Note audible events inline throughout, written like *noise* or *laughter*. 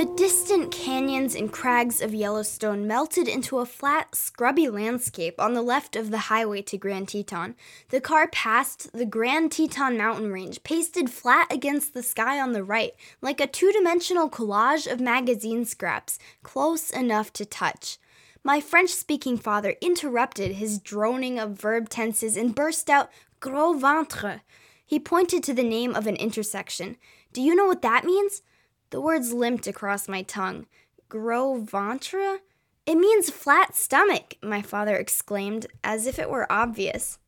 The distant canyons and crags of Yellowstone melted into a flat, scrubby landscape on the left of the highway to Grand Teton. The car passed the Grand Teton mountain range, pasted flat against the sky on the right, like a two dimensional collage of magazine scraps, close enough to touch. My French speaking father interrupted his droning of verb tenses and burst out, Gros ventre. He pointed to the name of an intersection. Do you know what that means? The words limped across my tongue. Gros ventre? It means flat stomach, my father exclaimed, as if it were obvious.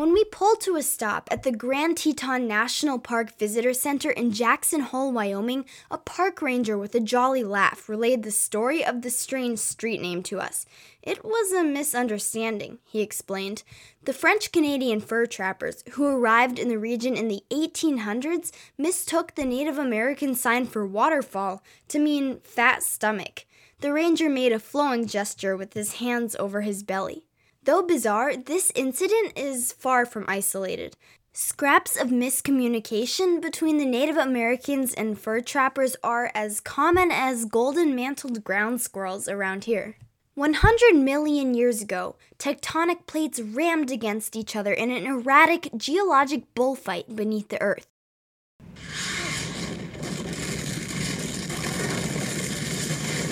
When we pulled to a stop at the Grand Teton National Park Visitor Center in Jackson Hole, Wyoming, a park ranger with a jolly laugh relayed the story of the strange street name to us. It was a misunderstanding, he explained. The French Canadian fur trappers who arrived in the region in the 1800s mistook the Native American sign for waterfall to mean fat stomach. The ranger made a flowing gesture with his hands over his belly. Though bizarre, this incident is far from isolated. Scraps of miscommunication between the Native Americans and fur trappers are as common as golden mantled ground squirrels around here. 100 million years ago, tectonic plates rammed against each other in an erratic geologic bullfight beneath the Earth.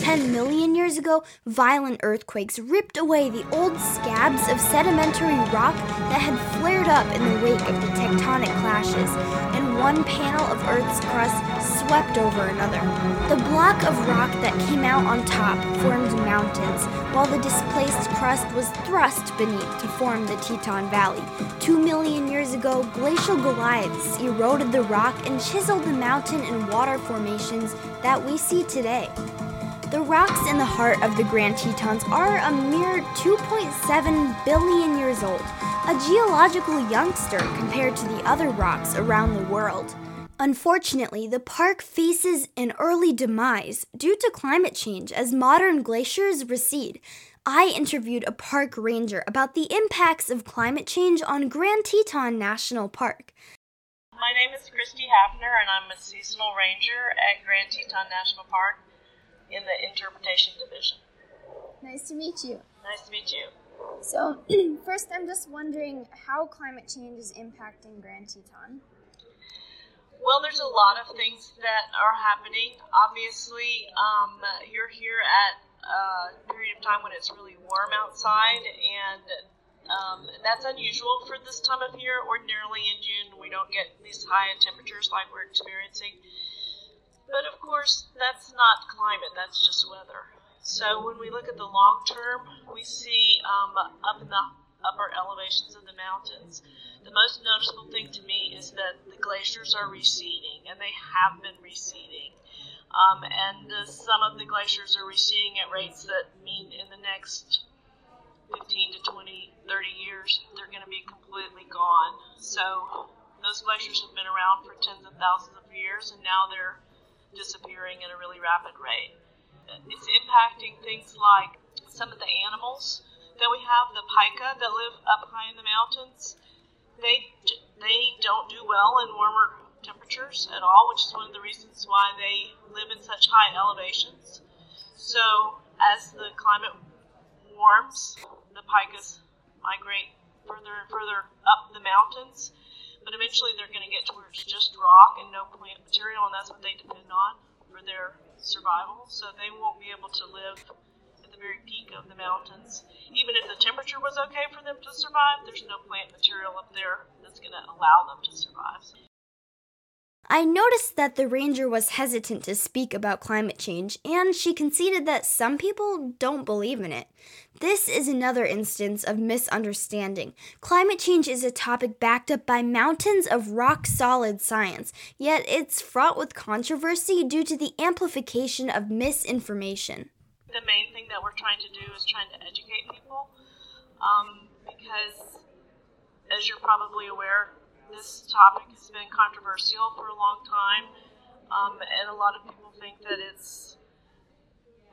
10 million years ago, violent earthquakes ripped away the old scabs of sedimentary rock that had flared up in the wake of the tectonic clashes, and one panel of Earth's crust swept over another. The block of rock that came out on top formed mountains, while the displaced crust was thrust beneath to form the Teton Valley. Two million years ago, glacial Goliaths eroded the rock and chiseled the mountain and water formations that we see today. The rocks in the heart of the Grand Tetons are a mere 2.7 billion years old, a geological youngster compared to the other rocks around the world. Unfortunately, the park faces an early demise due to climate change as modern glaciers recede. I interviewed a park ranger about the impacts of climate change on Grand Teton National Park. My name is Christy Hafner, and I'm a seasonal ranger at Grand Teton National Park in the interpretation division. Nice to meet you. Nice to meet you. So, *clears throat* first, I'm just wondering how climate change is impacting Grand Teton. Well, there's a lot of things that are happening. Obviously, um, you're here at a period of time when it's really warm outside, and um, that's unusual for this time of year. Ordinarily in June, we don't get these high temperatures like we're experiencing. But of course, that's not climate, that's just weather. So when we look at the long term, we see um, up in the upper elevations of the mountains, the most noticeable thing to me is that the glaciers are receding, and they have been receding. Um, and uh, some of the glaciers are receding at rates that mean in the next 15 to 20, 30 years, they're going to be completely gone. So those glaciers have been around for tens of thousands of years, and now they're disappearing at a really rapid rate. It's impacting things like some of the animals that we have, the pika that live up high in the mountains. They they don't do well in warmer temperatures at all, which is one of the reasons why they live in such high elevations. So as the climate warms, the pikas migrate further and further up the mountains but eventually they're going to get to where it's just rock and no plant material, and that's what they depend on for their survival. So they won't be able to live at the very peak of the mountains. Even if the temperature was okay for them to survive, there's no plant material up there that's going to allow them to survive. I noticed that the ranger was hesitant to speak about climate change, and she conceded that some people don't believe in it. This is another instance of misunderstanding. Climate change is a topic backed up by mountains of rock solid science, yet it's fraught with controversy due to the amplification of misinformation. The main thing that we're trying to do is trying to educate people um, because, as you're probably aware, this topic has been controversial for a long time, um, and a lot of people think that it's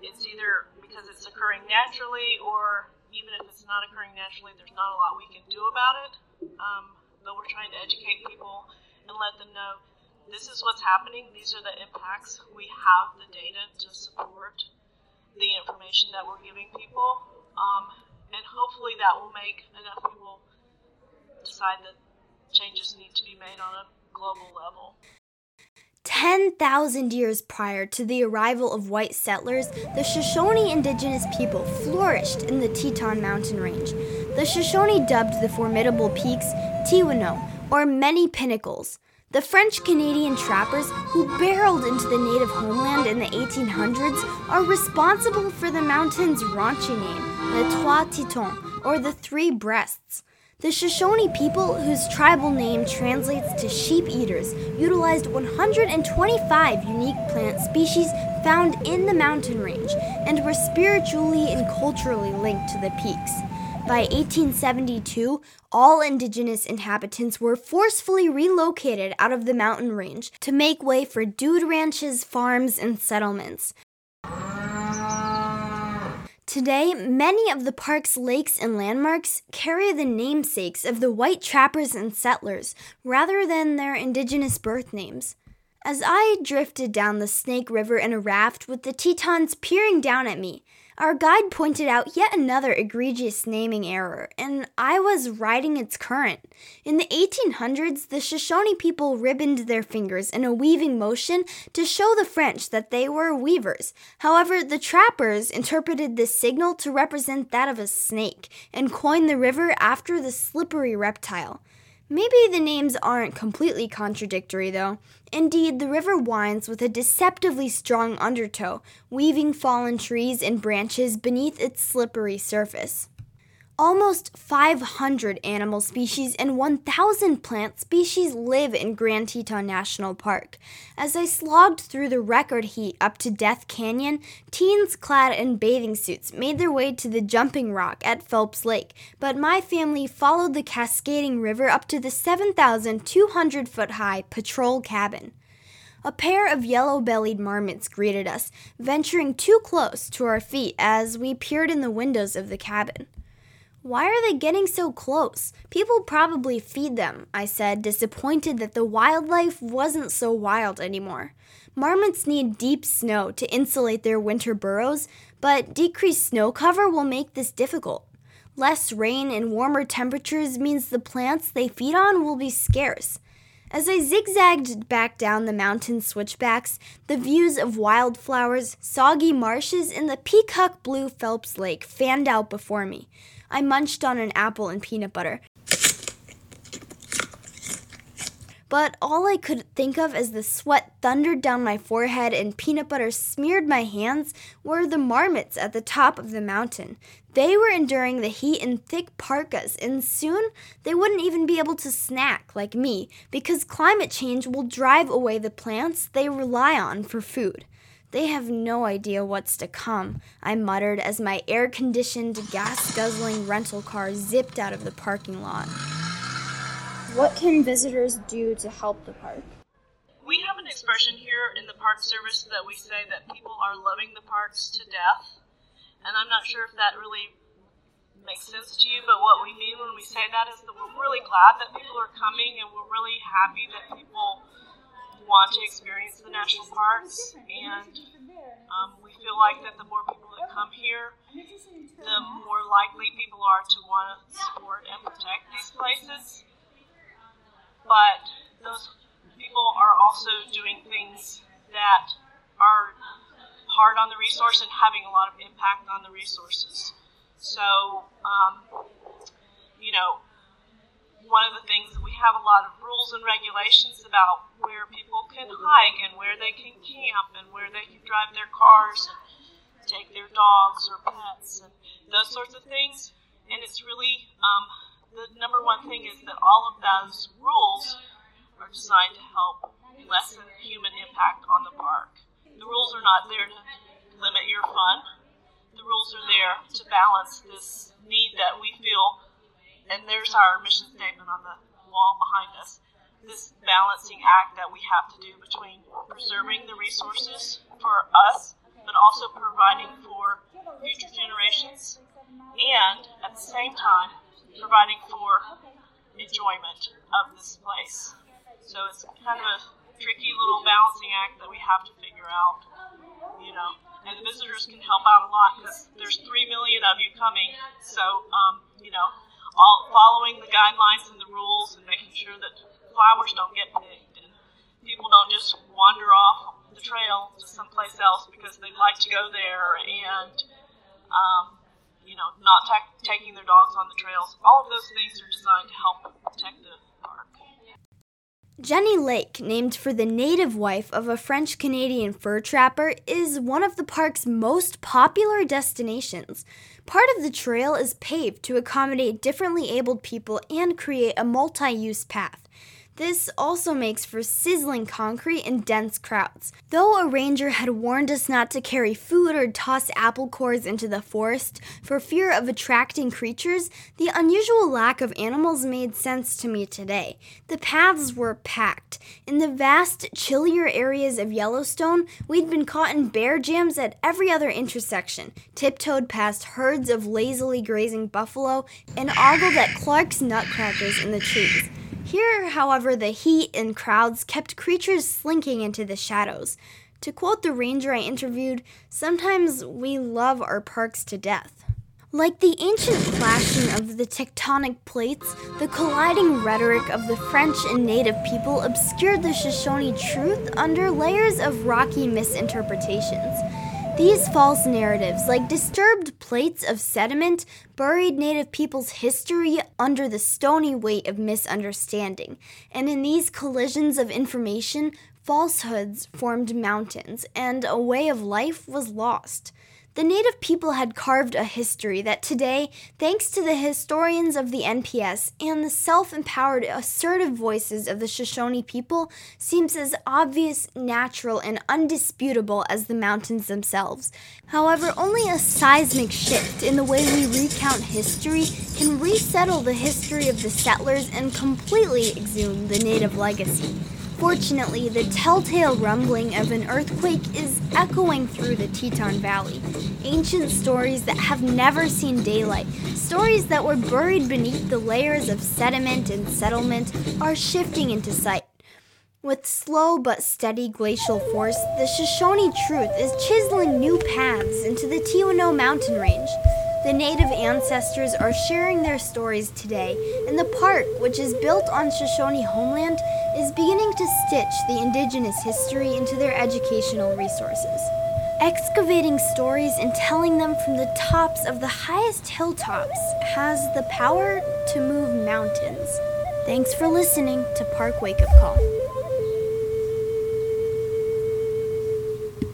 it's either because it's occurring naturally, or even if it's not occurring naturally, there's not a lot we can do about it. Um, but we're trying to educate people and let them know this is what's happening. These are the impacts. We have the data to support the information that we're giving people, um, and hopefully that will make enough people decide that changes need to be made on a global level. 10,000 years prior to the arrival of white settlers, the Shoshone indigenous people flourished in the Teton mountain range. The Shoshone dubbed the formidable peaks Tiwano, or many pinnacles. The French Canadian trappers who barreled into the native homeland in the 1800s are responsible for the mountain's raunchy name, the Trois Tetons, or the Three Breasts. The Shoshone people, whose tribal name translates to sheep eaters, utilized 125 unique plant species found in the mountain range and were spiritually and culturally linked to the peaks. By 1872, all indigenous inhabitants were forcefully relocated out of the mountain range to make way for dude ranches, farms, and settlements. Today, many of the park's lakes and landmarks carry the namesakes of the white trappers and settlers rather than their indigenous birth names. As I drifted down the Snake River in a raft with the Tetons peering down at me, our guide pointed out yet another egregious naming error, and I was riding its current. In the 1800s, the Shoshone people ribboned their fingers in a weaving motion to show the French that they were weavers. However, the trappers interpreted this signal to represent that of a snake and coined the river after the slippery reptile. Maybe the names aren't completely contradictory, though. Indeed, the river winds with a deceptively strong undertow, weaving fallen trees and branches beneath its slippery surface. Almost 500 animal species and 1,000 plant species live in Grand Teton National Park. As I slogged through the record heat up to Death Canyon, teens clad in bathing suits made their way to the jumping rock at Phelps Lake, but my family followed the cascading river up to the 7,200 foot high patrol cabin. A pair of yellow bellied marmots greeted us, venturing too close to our feet as we peered in the windows of the cabin. Why are they getting so close? People probably feed them, I said, disappointed that the wildlife wasn't so wild anymore. Marmots need deep snow to insulate their winter burrows, but decreased snow cover will make this difficult. Less rain and warmer temperatures means the plants they feed on will be scarce. As I zigzagged back down the mountain switchbacks, the views of wildflowers, soggy marshes, and the peacock blue Phelps Lake fanned out before me. I munched on an apple and peanut butter. But all I could think of as the sweat thundered down my forehead and peanut butter smeared my hands were the marmots at the top of the mountain. They were enduring the heat in thick parkas, and soon they wouldn't even be able to snack like me because climate change will drive away the plants they rely on for food. They have no idea what's to come, I muttered as my air conditioned, gas guzzling rental car zipped out of the parking lot. What can visitors do to help the park? We have an expression here in the Park Service that we say that people are loving the parks to death. And I'm not sure if that really makes sense to you, but what we mean when we say that is that we're really glad that people are coming and we're really happy that people want to experience the national parks, and um, we feel like that the more people that come here, the more likely people are to want to support and protect these places. But those people are also doing things that are hard on the resource and having a lot of impact on the resources. So, um, you know, one of the things that we have a lot of rules and regulations about where people can hike and where they can camp and where they can drive their cars and take their dogs or pets and those sorts of things. And it's really um, the number one thing is that all of those rules are designed to help lessen human impact on the park. The rules are not there to limit your fun. The rules are there to balance this need that we feel and there's our mission statement on the wall behind us. This balancing act that we have to do between preserving the resources for us, but also providing for future generations, and at the same time, providing for enjoyment of this place. So it's kind of a tricky little balancing act that we have to figure out. You know, and the visitors can help out a lot because there's three million of you coming. So, um, you know, all following the guidelines and the rules and making sure that flowers don't get picked and people don't just wander off the trail to someplace else because they'd like to go there and. Um, you know, not taking their dogs on the trails. All of those things are designed to help protect the. Jenny Lake, named for the native wife of a French Canadian fur trapper, is one of the park's most popular destinations. Part of the trail is paved to accommodate differently abled people and create a multi use path. This also makes for sizzling concrete and dense crowds. Though a ranger had warned us not to carry food or toss apple cores into the forest for fear of attracting creatures, the unusual lack of animals made sense to me today. The paths were packed. In the vast, chillier areas of Yellowstone, we'd been caught in bear jams at every other intersection, tiptoed past herds of lazily grazing buffalo, and ogled at Clark's nutcrackers in the trees. Here, however, the heat and crowds kept creatures slinking into the shadows. To quote the ranger I interviewed, sometimes we love our parks to death. Like the ancient clashing of the tectonic plates, the colliding rhetoric of the French and native people obscured the Shoshone truth under layers of rocky misinterpretations. These false narratives, like disturbed plates of sediment, buried Native people's history under the stony weight of misunderstanding. And in these collisions of information, falsehoods formed mountains, and a way of life was lost. The native people had carved a history that today, thanks to the historians of the NPS and the self empowered, assertive voices of the Shoshone people, seems as obvious, natural, and undisputable as the mountains themselves. However, only a seismic shift in the way we recount history can resettle the history of the settlers and completely exhume the native legacy. Fortunately, the telltale rumbling of an earthquake is echoing through the Teton Valley. Ancient stories that have never seen daylight, stories that were buried beneath the layers of sediment and settlement, are shifting into sight. With slow but steady glacial force, the Shoshone Truth is chiseling new paths into the Teewano mountain range. The native ancestors are sharing their stories today, and the park, which is built on Shoshone homeland, is beginning to stitch the indigenous history into their educational resources. Excavating stories and telling them from the tops of the highest hilltops has the power to move mountains. Thanks for listening to Park Wake Up Call.